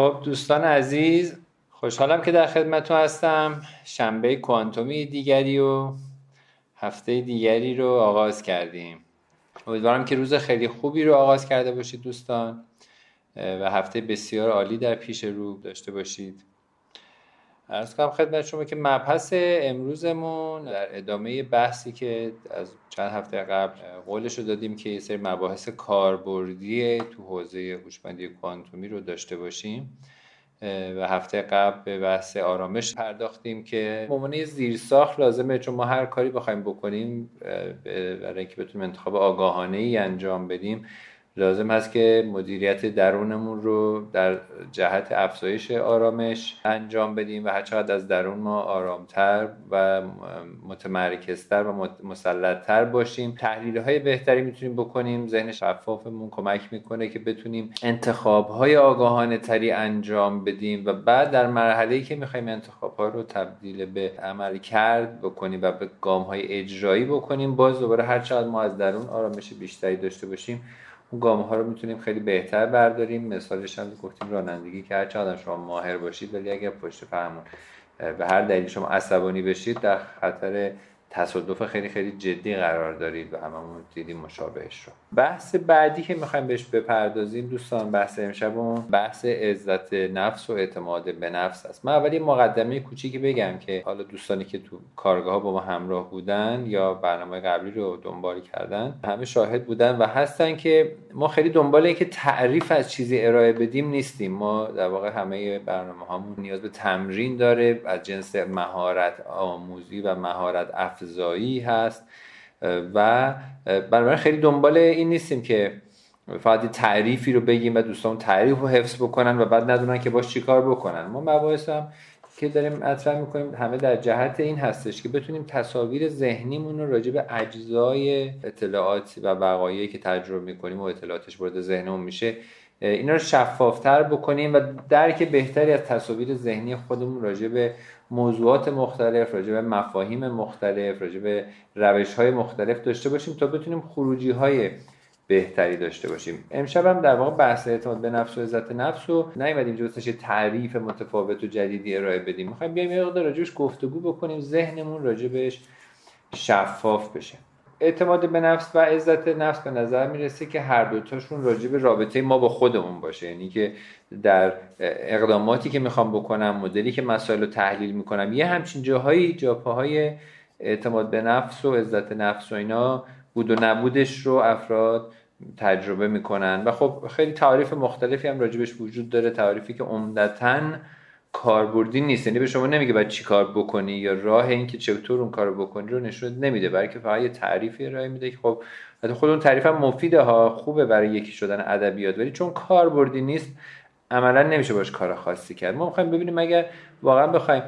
خب دوستان عزیز خوشحالم که در خدمتتون هستم. شنبه کوانتومی دیگری و هفته دیگری رو آغاز کردیم. امیدوارم که روز خیلی خوبی رو آغاز کرده باشید دوستان و هفته بسیار عالی در پیش رو داشته باشید. ارز کنم خدمت شما که مبحث امروزمون در ادامه بحثی که از چند هفته قبل قولش رو دادیم که یه سری مباحث کاربردی تو حوزه هوشمندی کوانتومی رو داشته باشیم و هفته قبل به بحث آرامش پرداختیم که ممانه زیر ساخت لازمه چون ما هر کاری بخوایم بکنیم برای اینکه بتونیم انتخاب آگاهانه ای انجام بدیم لازم هست که مدیریت درونمون رو در جهت افزایش آرامش انجام بدیم و هرچقدر از درون ما آرامتر و متمرکزتر و مسلطتر باشیم. تحلیل های بهتری می‌تونیم بکنیم. ذهن شفافمون کمک می‌کنه که بتونیم انتخاب های آگاهانه تری انجام بدیم و بعد در مرحله که می‌خوایم انتخاب ها رو تبدیل به عمل کرد بکنیم و به گام های اجرایی بکنیم باز دوباره هرچقدر ما از درون آرامش بیشتری داشته باشیم اون گام ها رو می‌تونیم خیلی بهتر برداریم. مثالش هم گفتیم رانندگی که هر شما ماهر باشید ولی اگر پشت فرمون به هر دلیل شما عصبانی بشید در خطر تصادف خیلی خیلی جدی قرار دارید و هممون دیدیم مشابهش رو. بحث بعدی که می‌خوایم بهش بپردازیم دوستان بحث امشبمون بحث عزت نفس و اعتماد به نفس است. من اولی مقدمه کوچیکی بگم که حالا دوستانی که تو کارگاه با ما همراه بودن یا برنامه قبلی رو دنبال کردن همه شاهد بودن و هستن که ما خیلی دنبال این که تعریف از چیزی ارائه بدیم نیستیم. ما در واقع همه برنامه هامون نیاز به تمرین داره. از جنس مهارت آموزی و مهارت افزایی هست. و بنابراین خیلی دنبال این نیستیم که فقط تعریفی رو بگیم و دوستان تعریف رو حفظ بکنن و بعد ندونن که باش چیکار بکنن. ما مباحث هم که داریم مطرح می‌کنیم همه در جهت این هستش که بتونیم تصاویر ذهنیمون رو راجع به اجزای اطلاعات و وقایعی که تجربه می‌کنیم و اطلاعاتش وارد ذهنمون میشه اینا رو شفافتر بکنیم و درک بهتری از تصاویر ذهنی خودمون راجع به موضوعات مختلف راجع به مفاهیم مختلف راجع به روش های مختلف داشته باشیم تا بتونیم خروجی های بهتری داشته باشیم. امشب هم در واقع بحث اعتماد به نفس و عزت نفس رو نیومدیم جزش تعریف متفاوت و جدیدی ارائه بدیم. می‌خوایم بیایم یه مقدار راجعش گفتگو بکنیم ذهنمون راجبش شفاف بشه. اعتماد به نفس و عزت نفس به نظر می‌رسه که هر دوتاشون راجع به رابطه ما با خودمون باشه. یعنی که در اقداماتی که می‌خوام بکنم مدلی که مسائل رو تحلیل می‌کنم یه همچین جاهایی جاپاهای اعتماد به نفس و عزت نفس و اینا بود و نبودش رو افراد تجربه می‌کنن. و خب خیلی تعریف مختلفی هم راجبش وجود داره. تعریفی که عمدتاً کاربردی نیست. یعنی به شما نمیگه باید چی کار بکنی یا راه اینکه چطور اون کارو بکنی رو نشون نمیده بلکه فقط یه تعریفی ارائه میده که خب حتی خود اون تعریف هم مفیده ها خوبه برای یکی شدن ادبیات. ولی چون کاربردی نیست عملا نمیشه باش کار خاصی کرد. ما می‌خوایم ببینیم اگر واقعا بخوایم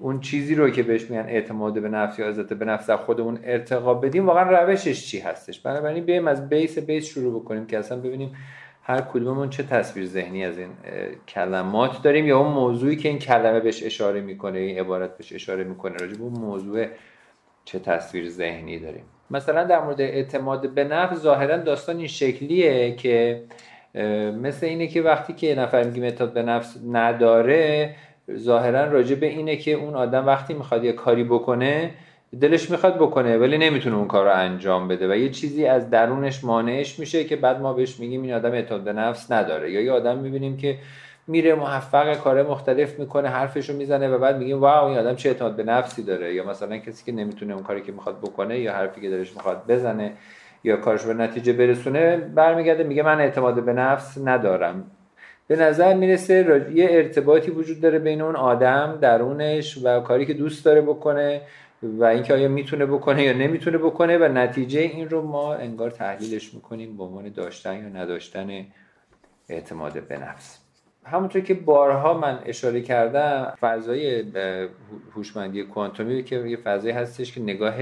اون چیزی رو که بهش میگن اعتماد به نفس یا عزت به نفس در خودمون ارتقا بدیم واقعا روشش چی هستش؟ بنابراین بیایم از بیس بیس شروع بکنیم که اصلا ببینیم هر کدوممون چه تصویر ذهنی از این کلمات داریم یا اون موضوعی که این کلمه بهش اشاره می‌کنه این عبارت بهش اشاره می‌کنه راجع به اون موضوع چه تصویر ذهنی داریم. مثلا در مورد اعتماد به نفس ظاهرا داستان این شکلیه که مثل اینه که وقتی که نفر میگیم اعتماد به نفس نداره ظاهرا راجع به اینه که اون آدم وقتی می‌خواد یه کاری بکنه دلش می‌خواد بکنه ولی نمی‌تونه اون کار رو انجام بده و یه چیزی از درونش مانعش میشه که بعد ما بهش میگیم این آدم اعتماد به نفس نداره. یا یه آدم می‌بینیم که میره موفق کار مختلف می‌کنه حرفشو می‌زنه و بعد میگیم واو این آدم چه اعتماد به نفسی داره؟ یا مثلا کسی که نمی‌تونه اون کاری که می‌خواد بکنه یا حرفی که دلش می‌خواد بزنه یا کارش به نتیجه برسونه برمیگرده میگه من اعتماد به نفس ندارم. به نظر می‌رسه یه ارتباطی وجود داره بین اون آدم درونش و کاری که دوست داره بکنه و اینکه آیا می‌تونه بکنه یا نمی‌تونه بکنه و نتیجه این رو ما انگار تحلیلش می‌کنیم به عنوان داشتن یا نداشتن اعتماد به نفس. همونطور که بارها من اشاره کردم فضای هوشمندی کوانتومی که یه فضایی هستش که نگاه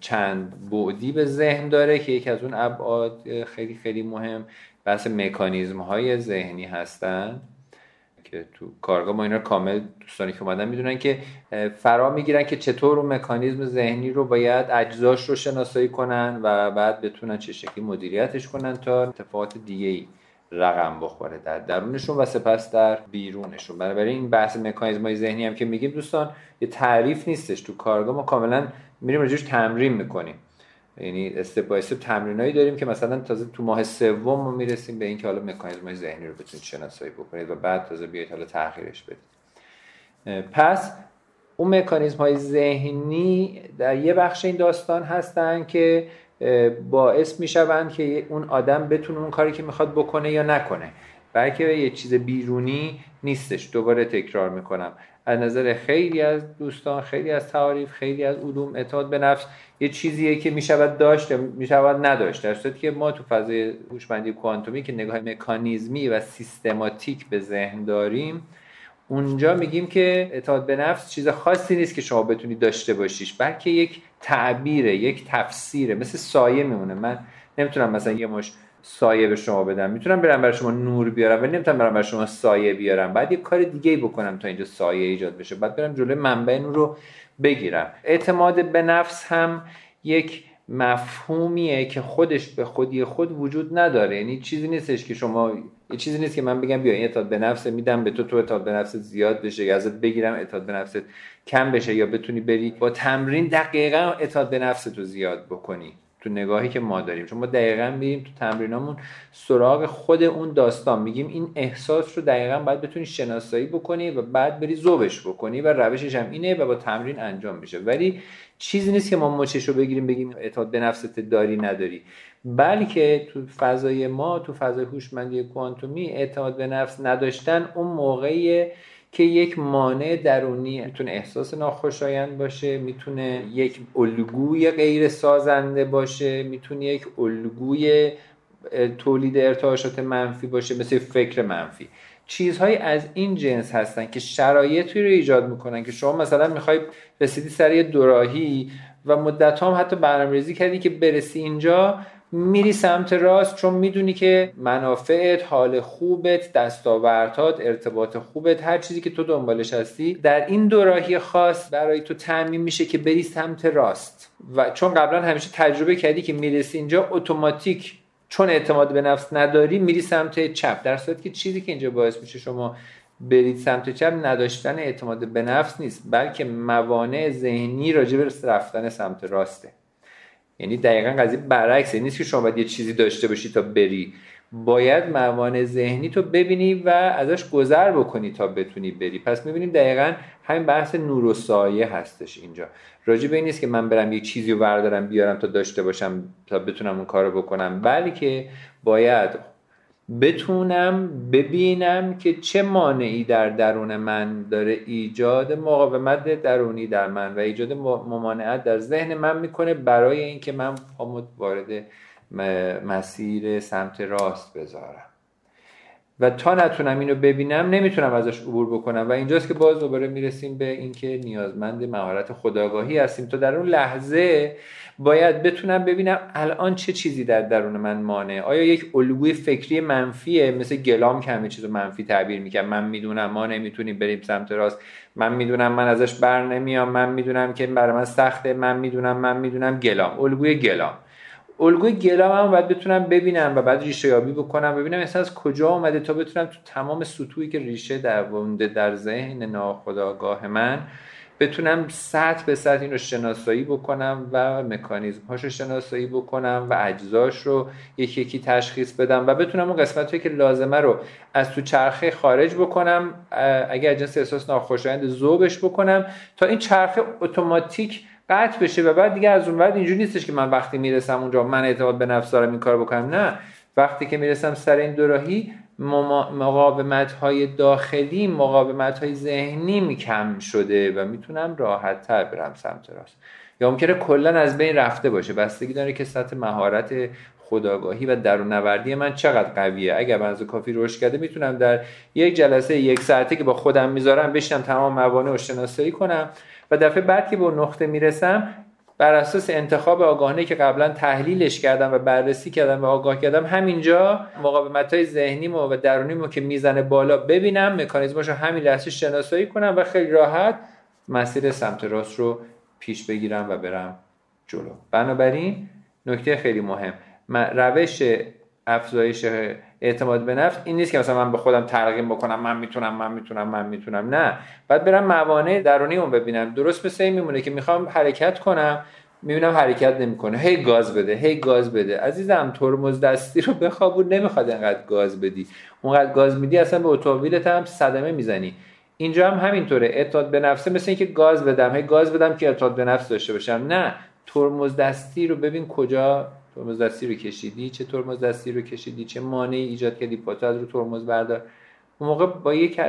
چند بعدی به ذهن داره که یکی از اون ابعاد خیلی خیلی مهم. بحث مکانیزم های ذهنی هستند که تو کارگاه ما اینا کامل دوستانی که اومدن می‌دونن که فرا می‌گیرن که چطور اون مکانیزم ذهنی رو باید اجزاش رو شناسایی کنن و بعد بتونن چه شکلی مدیریتش کنن تا اتفاقات دیگه ای رقم بخوره در درونشون و سپس در بیرونشون. بنابراین این بحث مکانیزم های ذهنی هم که میگیم دوستان یه تعریف نیستش. تو کارگاه ما کاملا میریم راجعش تمرین می‌کنیم. یعنی استپ بای استپ تمرینایی داریم که مثلا تازه تو ماه سوم ما می‌رسیم به اینکه حالا مکانیزم ذهنی رو بتونید شناسایی بکنید و بعد تازه بیاید حالا تغییرش بدید. پس اون مکانیزم های ذهنی در یه بخش این داستان هستن که باعث می‌شوند که اون آدم بتونه اون کاری که می‌خواد بکنه یا نکنه. بلکه یه چیز بیرونی نیستش. دوباره تکرار می‌کنم. از نظر خیلی از دوستان خیلی از تعاریف خیلی از علوم اعتماد به نفس یه چیزیه که می‌شود داشت می‌شود نداشت. در صورتی که ما تو فضای هوشمندی کوانتومی که نگاه مکانیزمی و سیستماتیک به ذهن داریم اونجا میگیم که اعتماد به نفس چیز خاصی نیست که شما بتونید داشته باشیش بلکه یک تعبیره یک تفسیره مثل سایه میمونه. من نمی‌تونم مثلا یه مش سایه به شما بدم. می‌تونم برم برای شما نور بیارم ولی نمی‌تونم برم برای شما سایه بیارم. بعد یه کار دیگه ای بکنم تا اینجا سایه ایجاد بشه. بعد برم جلوی منبع نور رو بگیرم. اعتماد به نفس هم یک مفهومیه که خودش به خودی خود وجود نداره. یعنی چیزی نیستش که شما یه چیزی نیست که من بگم بیا این اعتماد به نفس میدم به تو تو اعتماد به نفست زیاد بشه یا ازت بگیرم اعتماد به نفست کم بشه یا بتونی بری با تمرین دقیقا اعتماد به نفس تو زیاد بکنی. تو نگاهی که ما داریم. چون ما دقیقا میریم تو تمرینامون سراغ خود اون داستان. میگیم این احساس رو دقیقا باید بتونی شناسایی بکنی و بعد بری ذوبش بکنی و روشش هم اینه و با تمرین انجام میشه. ولی چیزی نیست که ما مچش رو بگیریم بگیم اعتماد به نفست داری نداری. بلکه تو فضای ما تو فضای هوشمندی کوانتومی اعتماد به نفس نداشتن اون موقعیه که یک مانع درونی می‌تونه احساس ناخوشایند باشه می‌تونه یک الگوی غیر سازنده باشه می‌تونه یک الگوی تولید ارتعاشات منفی باشه مثل فکر منفی. چیزهایی از این جنس هستن که شرایطی رو ایجاد می‌کنن که شما مثلا می‌خوای رسیدی سر یه دوراهی و مدت هم حتی برنامه‌ریزی کردی که برسی اینجا میری سمت راست چون می‌دونی که منافعت حال خوبت دستاوردات ارتباط خوبت هر چیزی که تو دنبالش هستی در این دوراهی خاص برای تو تعمین میشه که بری سمت راست. و چون قبلا همیشه تجربه کردی که می‌رسی اینجا اتوماتیک چون اعتماد به نفس نداری میری سمت چپ. در صورتی که چیزی که اینجا باعث میشه شما برید سمت چپ نداشتن اعتماد به نفس نیست بلکه موانع ذهنی راجع به رفتن سمت راسته. یعنی دقیقا قضیه برعکسه. نیست که شما باید یه چیزی داشته باشی تا بری. باید موانع ذهنی تو ببینی و ازش گذر بکنی تا بتونی بری. پس می‌بینیم دقیقا همین بحث نور و سایه هستش اینجا. راجع به این نیست که من برم یه چیزی رو بردارم بیارم تا داشته باشم تا بتونم اون کارو بکنم. بلکه باید بتونم ببینم که چه مانعی در درون من داره ایجاد مقاومت درونی در من و ایجاد ممانعت در ذهن من می‌کنه برای اینکه من پامو وارد مسیر سمت راست بذارم. و تا نتونم اینو ببینم نمی‌تونم ازش عبور بکنم. و اینجاست که باز دوباره می‌رسیم به اینکه نیازمند مهارت خداگاهی هستیم. تا در اون لحظه باید بتونم ببینم الان چه چیزی در درون من مانه. آیا یک الگوی فکری منفیه؟ مثل گلام که همه چیزو منفی تعبیر می‌کنم من می‌دونم ما نمی‌تونیم بریم سمت راست. من می‌دونم من ازش بر نمیام. من می‌دونم که برای من سخته. من می‌دونم من می‌دونم گلام. الگوی گلام. الگوی گلام هم باید بتونم ببینم و بعد ریشه یابی بکنم ببینم اصلا از کجا آمده تا بتونم تو تمام سطوحی که ریشه در در ذهن ناخداگاه من بتونم سطح به سطح این رو شناسایی بکنم و مکانیزم هاش رو شناسایی بکنم و اجزاش رو یکی یکی تشخیص بدم و بتونم اون قسمت که لازمه رو از تو چرخه خارج بکنم اگر جنس احساس ناخوشایند ذوبش بکنم تا این چرخه اتوماتیک قطع بشه و بعد دیگه از اون بعد اینجوری نیستش که من وقتی می‌رسم اونجا من اعتماد به نفس دارم این کار بکنم. نه. وقتی که می‌رسم سر این دوراهی مقاومت های داخلی مقاومت های ذهنی کم شده و می‌تونم راحت تر برم سمت راست. یا ممکنه کلا از بین رفته باشه. بستگی داره که سطح مهارت خداگاهی و درون نوردی من چقدر قویه. اگر من از کافی رشد کرده می‌تونم در یک جلسه یک ساعته که با خودم می‌ذارم بشینم تمام موانع رو شناسایی کنم. و دفعه بعد که به نقطه می‌رسم بر اساس انتخاب آگاهانه که قبلا تحلیلش کردم و بررسی کردم و آگاه کردم همینجا مقاومت های ذهنی و درونی که می‌زنه بالا ببینم مکانیزماش رو همین لحظه شناسایی کنم و خیلی راحت مسیر سمت راست رو پیش بگیرم و برم جلو. بنابراین نکته خیلی مهم روش افزایش اعتماد به نفس این نیست که مثلا من به خودم ترغیب بکنم من می‌تونم من می‌تونم من می‌تونم. نه. بعد برم موانع درونی اون ببینم. درست مثل این میمونه که می‌خوام حرکت کنم می‌بینم حرکت نمی‌کنه. هی گاز بده هی گاز بده. عزیزم ترمز دستی رو بخوابون نمی‌خواد انقدر گاز بدی. اونقدر گاز میدی اصلا به اتومبیلت هم صدمه می‌زنی. اینجا هم همینطوره. اعتماد به نفسه مثل اینکه گاز بدم. هی گاز بدم که اعتماد به نفس داشته باشم. نه. ترمز دستی رو ببین کجا ترمز دستی رو کشیدی چه ترمز دستی رو کشیدی چه مانعی ایجاد کردی پاتو رو ترمز بردار. اون موقع با یک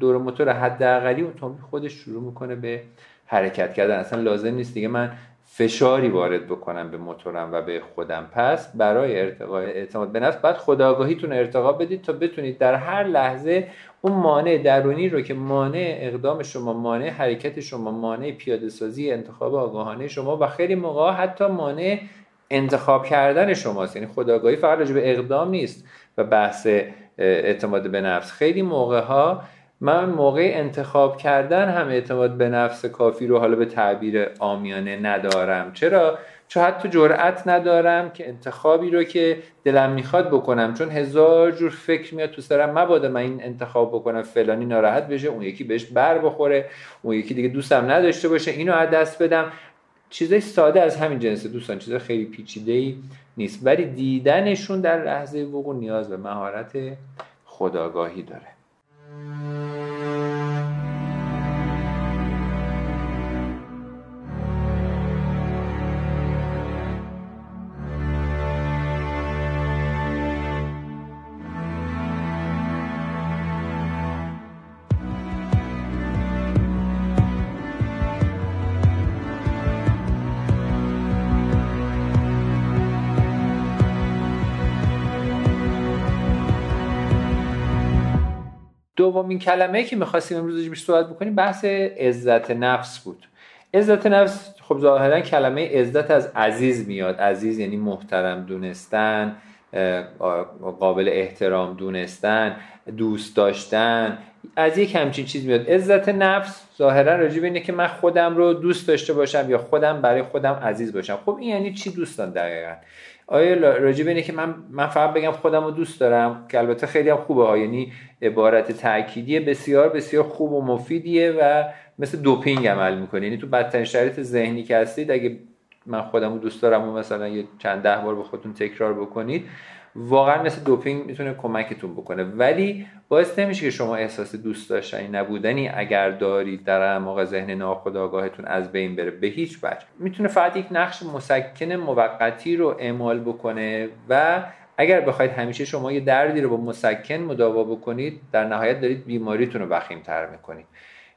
دور موتور حداقلی اتومبیل خودش شروع می‌کنه به حرکت کردن. اصلا لازم نیست دیگه من فشاری وارد بکنم به موتورم و به خودم. پس برای ارتقاء اعتماد به نفس باید خداگاهیتون ارتقا بدید تا بتونید در هر لحظه اون مانع درونی رو که مانع اقدام شما مانع حرکت شما مانع پیاده سازی انتخاب آگاهانه شما و خیلی موقع حتی مانع انتخاب کردن شماست. یعنی خداگاهی فقط راجع به اقدام نیست و بحث اعتماد به نفس. خیلی موقع ها من موقع انتخاب کردن هم اعتماد به نفس کافی رو حالا به تعبیر آمیانه ندارم. چرا؟ چون حتی جرأت ندارم که انتخابی رو که دلم می‌خواد بکنم. چون هزار جور فکر میاد تو سرم مبادا من این انتخاب بکنم فلانی ناراحت بشه اون یکی بهش بر بخوره اون یکی دیگه دوستم نداشته باشه اینو از دست بدم. چیزای ساده از همین جنس دوستان چیزای خیلی پیچیده ای نیست. ولی دیدنشون در لحظه وقوع نیاز به مهارت خداگاهی داره. دومین کلمه که می‌خواستیم امروز بیش صحبت بکنیم بحث عزت نفس بود. عزت نفس خب ظاهرا کلمه عزت از عزیز میاد. عزیز یعنی محترم دونستن قابل احترام دونستن دوست داشتن از یک همچین چیز میاد. عزت نفس ظاهرا راجع به اینه که من خودم رو دوست داشته باشم یا خودم برای خودم عزیز باشم. خب این یعنی چی دوستان دقیقا؟ آیا راجع اینه که من من فقط بگم خودم رو دوست دارم که البته خیلی هم خوبه ها. یعنی عبارت تأکیدی بسیار بسیار خوب و مفیدیه و مثل دوپینگ عمل می‌کنه. یعنی تو بدترین شرایط ذهنی که هستید اگه من خودم رو دوست دارم و مثلا یه چند ده بار به خودتون تکرار بکنید واقعا مثل دوپینگ می‌تونه کمکتون بکنه. ولی باعث نمیشه که شما احساس دوست داشتنی نبودنی اگر دارید در موقع ذهن ناخودآگاهتون از بین بره. به هیچ وجه. می‌تونه فقط یک نقش مسکن موقتی رو اعمال بکنه و اگر بخواید همیشه شما یه دردی رو با مسکن مداوا بکنید در نهایت دارید بیماریتون رو وخیم تر می‌کنید.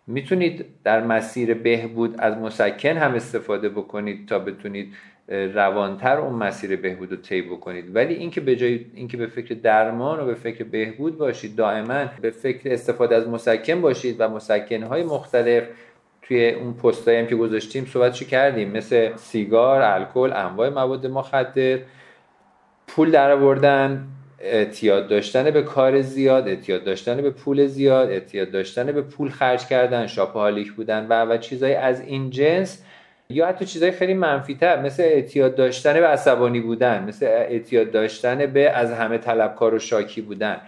می‌تونید در مسیر بهبود از مسکن هم استفاده بکنید تا بتونید روانتر اون مسیر بهبود رو طی بکنید. ولی اینکه به جای اینکه به فکر درمان و به فکر بهبود باشید دائما به فکر استفاده از مسکن باشید و مسکنهای مختلف توی اون پستایی هم که گذاشتیم صحبتشو کردیم؟ مثل سیگار، الکل، انواع مواد مخدر پول در آوردن اعتیاد داشتن به کار زیاد اعتیاد داشتن به پول زیاد اعتیاد داشتن به پول خرج کردن شاپاهالیک بودن و و چیزهای از این جنس یا حتی چیزهای خیلی منفی تر مثل اعتیاد داشتن به عصبانی بودن مثل اعتیاد داشتن به از همه طلبکار و شاکی بودن.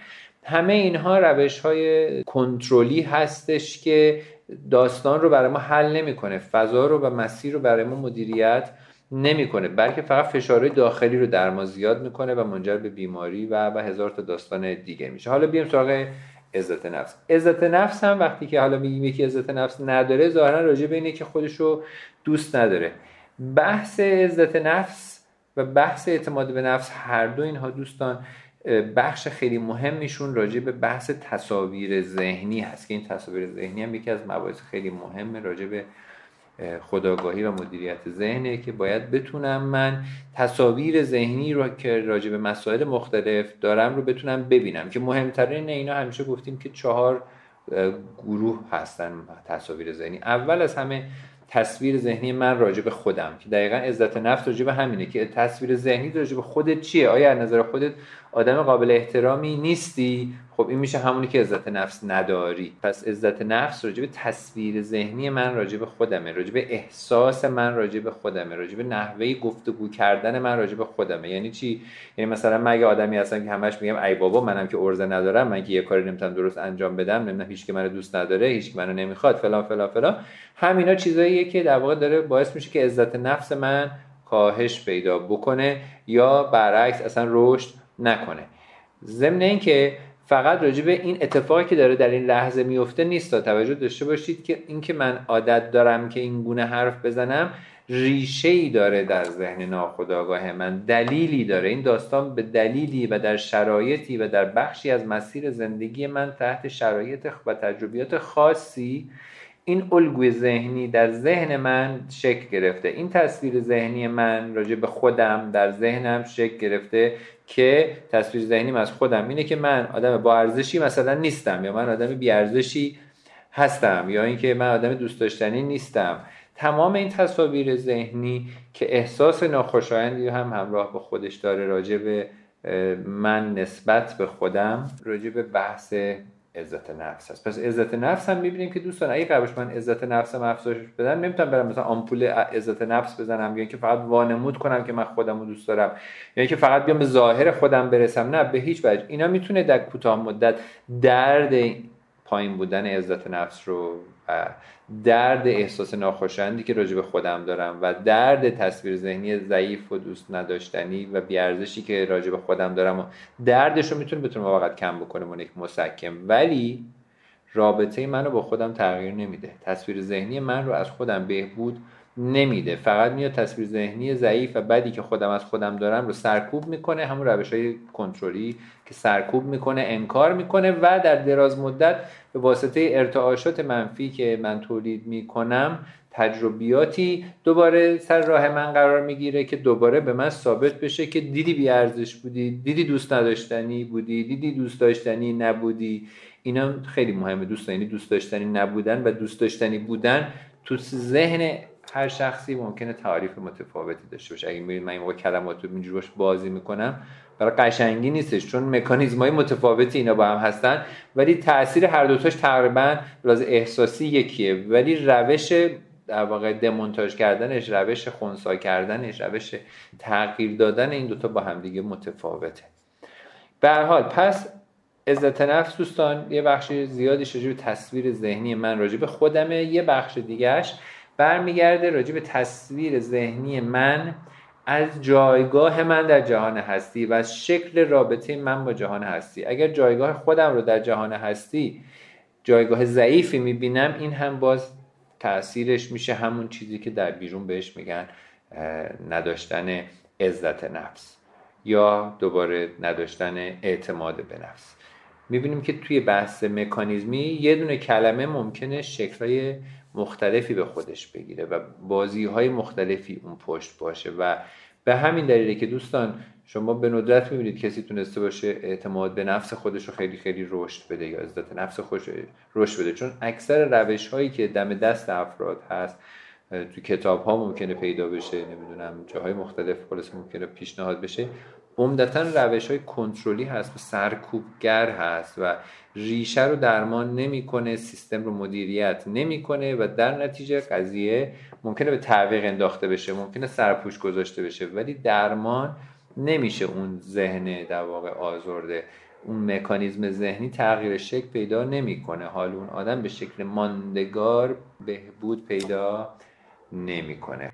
همه اینها روش های کنترلی هستش که داستان رو برای ما حل نمی‌کنه. فضا رو و مسیر رو برای ما مدیریت نمی‌کنه. بلکه فقط فشارهای داخلی رو در ما زیاد می‌کنه و منجر به بیماری و به هزار تا داستان دیگه میشه. حالا بیایم سراغ عزت نفس. عزت نفس هم وقتی که حالا میگیم یکی عزت نفس نداره ظاهرا راجع به اینه که خودشو دوست نداره. بحث عزت نفس و بحث اعتماد به نفس هر دو اینها دوستان بخش خیلی مهمیشون راجع به بحث تصاویر ذهنی هست. که این تصاویر ذهنی هم یکی از مباحث خیلی مهمه راجع به خداگاهی و مدیریت ذهنه که باید بتونم من تصاویر ذهنی رو که راجع به مسائل مختلف دارم رو بتونم ببینم. که مهمترین اینا همیشه گفتیم که چهار گروه هستن تصاویر ذهنی. اول از همه تصویر ذهنی من راجع به خودم که دقیقا عزت نفس راجع به همینه که تصویر ذهنی راجع به خودت چیه؟ آیا از نظر خودت آدم قابل احترامی نیستی؟ خب این میشه همونی که عزت نفس نداری. پس عزت نفس راجع به تصویر ذهنی من راجع به خودمه. راجع به احساس من راجع به خودمه. راجع به نحوه گفتگو کردن من راجع به خودمه. یعنی چی؟ یعنی مثلا من آدمی هستم که همش میگم ای بابا منم که ارزه ندارم من که یه کاری نمی‌تونم درست انجام بدم نمی‌دونم هیچ که منو دوست نداره هیچ که منو نمی‌خواد فلان فلان فلان. همینا چیزاییه که در واقع داره باعث میشه که عزت نفس من کاهش پیدا بکنه یا برعکس اصلا رشد نکنه. ضمن اینکه فقط راجع به این اتفاقی که داره در این لحظه میفته نیست. تا توجه داشته باشید که اینکه من عادت دارم که این گونه حرف بزنم ریشه ای داره در ذهن ناخودآگاه من. دلیلی داره. این داستان به دلیلی و در شرایطی و در بخشی از مسیر زندگی من تحت شرایط و تجربیات خاصی این الگوی ذهنی در ذهن من شکل گرفته. این تصویر ذهنی من راجع به خودم در ذهنم شکل گرفته. که تصویر ذهنیم از خودم اینه که من آدم با ارزشی مثلا نیستم یا من آدم بی ارزشی هستم یا اینکه من آدم دوست داشتنی نیستم. تمام این تصاویر ذهنی که احساس ناخوشایندی هم همراه با خودش داره راجع به من نسبت به خودم راجع به بحث عزت نفس هست. پس عزت نفس هم می‌بینیم که دوستان اگه قبلش من عزت نفسم افزایش بدم نمی‌تونم برم مثلا آمپول عزت نفس بزنم یا اینکه فقط وانمود کنم که من خودم رو دوست دارم یا اینکه فقط بیام به ظاهر خودم برسم نه به هیچ وجه. اینا می‌تونه در کوتاه مدت درد پایین بودن عزت نفس رو درد احساس ناخوشایندی که راجع به خودم دارم و درد تصویر ذهنی ضعیف و دوست نداشتنی و بیارزشی که راجع به خودم دارم و دردش رو می‌تونه بتونه واقعا کم بکنه من یک مسکم. ولی رابطه منو با خودم تغییر نمیده. تصویر ذهنی من رو از خودم بهبود نمیده. فقط میاد تصویر ذهنی ضعیف و بدی که خودم از خودم دارم رو سرکوب می‌کنه. همون روش های کنترلی که سرکوب می‌کنه انکار می‌کنه و در دراز مدت به واسطه ارتعاشات منفی که من تولید می‌کنم تجربیاتی دوباره سر راه من قرار می‌گیره که دوباره به من ثابت بشه که دیدی بیارزش بودی دیدی دوست نداشتنی بودی دیدی دوست داشتنی نبودی. اینا خیلی مهمه. دوست یعنی دوست داشتنی نبودن و دوست داشتنی بودن تو ذهن هر شخصی ممکنه تعریف متفاوتی داشته باشه. اگه می‌بینید من این موقع کلمات رو اینجوری بازی می‌کنم برای قشنگی نیستش چون مکانیزم های متفاوتی اینا با هم هستن ولی تاثیر هر دوتاش تقریبا لازم احساسی یکیه. ولی روش در واقع دمونتاژ کردنش روش خونسا کردنش روش تغییر دادن این دوتا با همدیگه متفاوته. به حال پس عزت نفس دوستان یه بخش زیادی شجور تصویر ذهنی من راجع به خودمه. یه بخش دیگهش برمیگرده راجع به تصویر ذهنی من از جایگاه من در جهان هستی و از شکل رابطه من با جهان هستی. اگر جایگاه خودم رو در جهان هستی جایگاه ضعیفی می‌بینم این هم باز تاثیرش میشه همون چیزی که در بیرون بهش میگن نداشتن عزت نفس یا دوباره نداشتن اعتماد به نفس. می‌بینیم که توی بحث مکانیزمی یه دونه کلمه ممکنه شکلهای مختلفی به خودش بگیره و بازی های مختلفی اون پشت باشه و به همین دلیله که دوستان شما به ندرت می‌بینید کسی تونسته باشه اعتماد به نفس خودش رو خیلی خیلی رشد بده یا عزت نفس خودش رشد بده. چون اکثر روش هایی که دم دست افراد هست تو کتاب ها ممکنه پیدا بشه نمی‌دونم جاهای مختلف خلاص ممکنه پیشنهاد بشه عمدتا روش های کنترلی هست و سرکوبگر هست و ریشه رو درمان نمی‌کنه سیستم رو مدیریت نمی‌کنه و در نتیجه قضیه ممکنه به تعویق انداخته بشه ممکنه سرپوش گذاشته بشه ولی درمان نمیشه اون ذهن در واقع آزرده. اون مکانیزم ذهنی تغییر شکل پیدا نمی‌کنه. حال اون آدم به شکل ماندگار بهبود پیدا نمی‌کنه.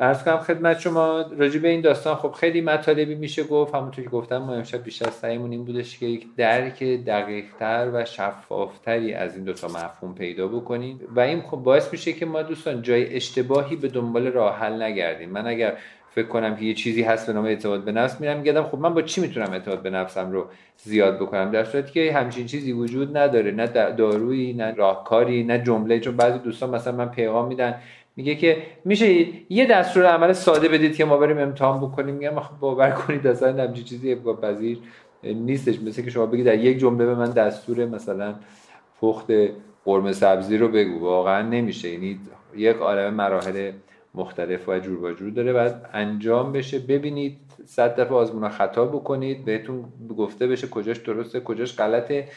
ارز کنم خدمت شما راجع به این داستان خب خیلی مطالبی میشه گفت. همونطور که گفتم ما امشب بیشتر سعیمون این بودش که یک درک دقیقتر و شفافتری از این دوتا مفهوم پیدا بکنیم. و این خب باعث میشه که ما دوستان جای اشتباهی به دنبال راه حل نگردیم. من اگر فکر کنم که یه چیزی هست به نام اعتماد به نفس میرم میگم خب من با چی می‌تونم اعتماد به نفسم رو زیاد بکنم؟ در صورتی که همچین چیزی وجود نداره. نه دارویی نه راهکاری نه جمله. چون بعضی دوستان مثلا من پیغام میدن میگه که میشه یه دستور عمل ساده بدید که ما بریم امتحان بکنیم. میگم خب باور کنید اصلا همچین چیزی با پذیر نیستش. مثل که شما بگید در یک جمله به من دستور مثلا پخت قرمه سبزی رو بگو. واقعا نمیشه. یعنی یک عالم مراحل مختلف و جور جور داره. و انجام بشه. ببینید صد دفعه آزمون خطا بکنید. بهتون گفته بشه کجاش درسته کجاش غلطه.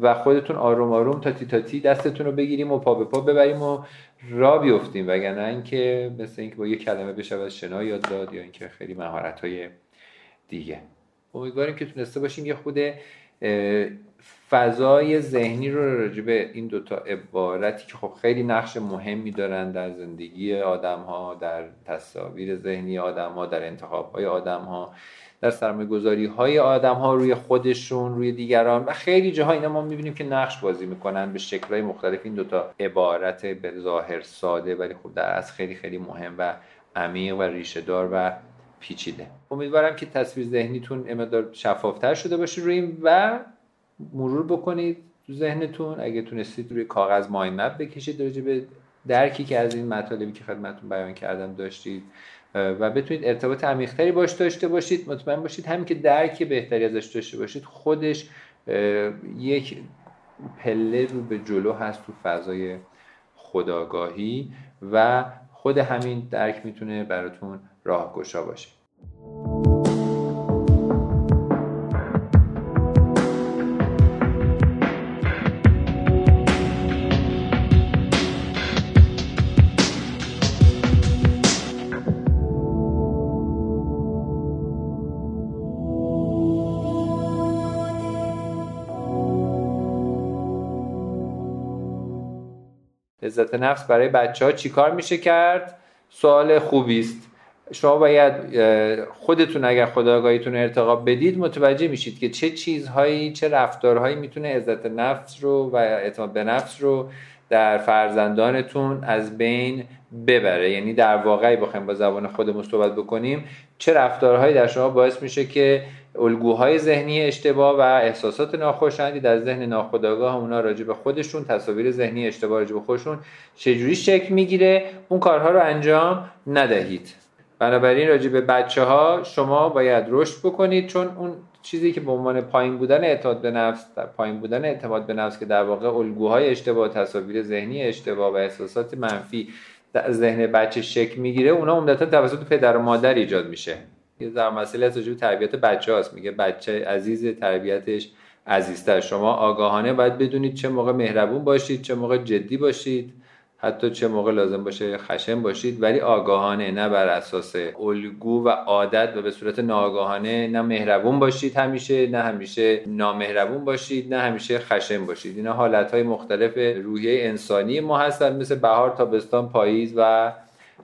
و خودتون آروم آروم تاتی تاتی دستتون رو بگیریم و پا به پا ببریم و را بیفتیم. وگرنه اینکه مثل اینکه با یه کلمه بشه شنا یاد داد یا اینکه خیلی مهارت های دیگه. امیدواریم که تونسته باشیم یه خود فضای ذهنی رو راجع به این دوتا عبارتی که خب خیلی نقش مهمی دارن در زندگی آدم ها در تصاویر ذهنی آدم ها در انتخاب های آدم ها در سرمایه گذاری های آدم ها روی خودشون روی دیگران و خیلی جاها اینا ما می‌بینیم که نقش بازی می‌کنن به شکل های مختلف. این دوتا عبارت به ظاهر ساده ولی خب در اصل خیلی خیلی مهم و عمیق و ریشه دار و پیچیده. امیدوارم که تصویر ذهنیتون امدار شفافتر شده باشه روی این و مرور بکنید تو ذهنتون. اگه تونستید روی کاغذ مایند مپ بکشید راجع به درکی که از این مطالبی که خدمتتون بیان کردم داشتید. و بتونید ارتباط عمیقتری باش داشته باشید. مطمئن باشید همین که درک بهتری ازش داشته باشید خودش یک پله رو به جلو هست تو فضای خداگاهی و خود همین درک می‌تونه براتون راهگشا باشه. عزت نفس برای بچه ها چیکار میشه کرد؟ سوال خوبی است شما باید خودتون اگر خداگاهیتون ارتقا بدید متوجه میشید که چه چیزهایی چه رفتارهایی می‌تونه عزت نفس رو و اعتماد به نفس رو در فرزندانتون از بین ببره. یعنی در واقعی بخوایم با زبان خودمون صحبت بکنیم چه رفتارهایی در شما باعث میشه که الگوهای ذهنی اشتباه و احساسات ناخوشایندی در ذهن ناخودآگاه اونا راجع به خودشون تصاویر ذهنی اشتباه راجع به خودشون چجوری شکل می‌گیره؟ اون کارها رو انجام ندهید. بنابراین راجع به بچه ها شما باید رشد بکنید چون اون چیزی که به عنوان پایین بودن اعتماد به نفس پایین بودن اعتماد به نفس که در واقع الگوهای اشتباه تصاویر ذهنی اشتباه و احساسات منفی در ذهن بچه شکل می‌گیره اونا عمدتا توسط پدر و مادر ایجاد میشه. در مسئله از وجود تربیت بچه هاست. میگه بچه عزیز تربیتش عزیزتر. شما آگاهانه باید بدونید چه موقع مهربون باشید چه موقع جدی باشید حتی چه موقع لازم باشه خشم باشید ولی آگاهانه نه بر اساس الگو و عادت و به صورت ناآگاهانه نه مهربون باشید همیشه نه همیشه نامهربون باشید نه همیشه خشم باشید. اینا حالت های مختلف روحیه انسانی ما هستن مثل بهار تابستان پاییز و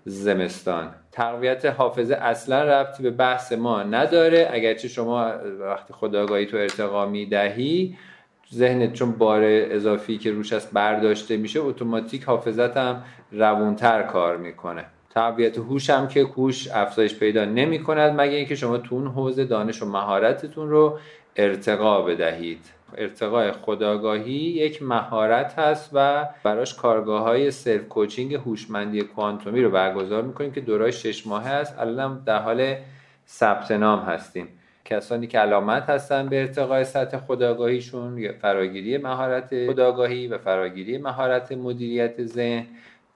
زمستان. تقویت حافظه اصلا ربطی به بحث ما نداره. اگرچه شما وقتی خداگاهی تو ارتقا می‌دهی ذهنت چون بار اضافی که روش است برداشته میشه اتوماتیک حافظت هم روونتر کار می‌کنه. تقویت هوش هم که هوش افزایش پیدا نمی کند مگه اینکه شما تو اون حوزه دانش و مهارتتون رو ارتقا بدهید. ارتقاء خداگاهی یک مهارت هست و براش کارگاه های سلف کوچینگ هوشمندی کوانتومی رو برگزار می‌کنیم که دورای شش ماهه است. الان در حال ثبت نام هستیم. کسانی که علامت هستن به ارتقاء سطح خداگاهیشون فراگیری مهارت خداگاهی و فراگیری مهارت مدیریت ذهن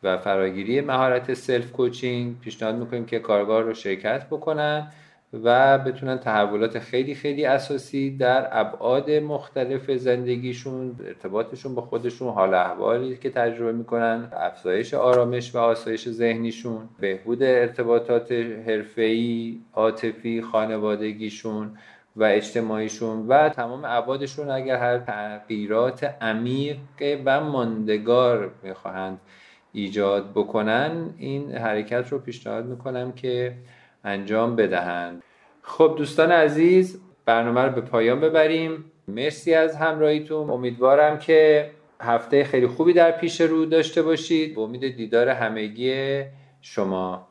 و فراگیری مهارت سلف کوچینگ. پیشنهاد می‌کنیم که کارگاه رو شرکت بکنن. و بتونن تحولات خیلی خیلی اساسی در ابعاد مختلف زندگیشون ارتباطشون با خودشون حال احوالی که تجربه می‌کنن افزایش آرامش و آسایش ذهنیشون بهبود ارتباطات حرفه‌ای عاطفی خانوادگیشون و اجتماعیشون و تمام ابعادشون اگر هر تغییرات عمیق و ماندگار می‌خواهند ایجاد بکنن این حرکت رو پیشنهاد می‌کنم که انجام بدهند. خب دوستان عزیز برنامه رو به پایان ببریم. مرسی از همراهیتون. امیدوارم که هفته خیلی خوبی در پیش رو داشته باشید. به امید دیدار همگی شما.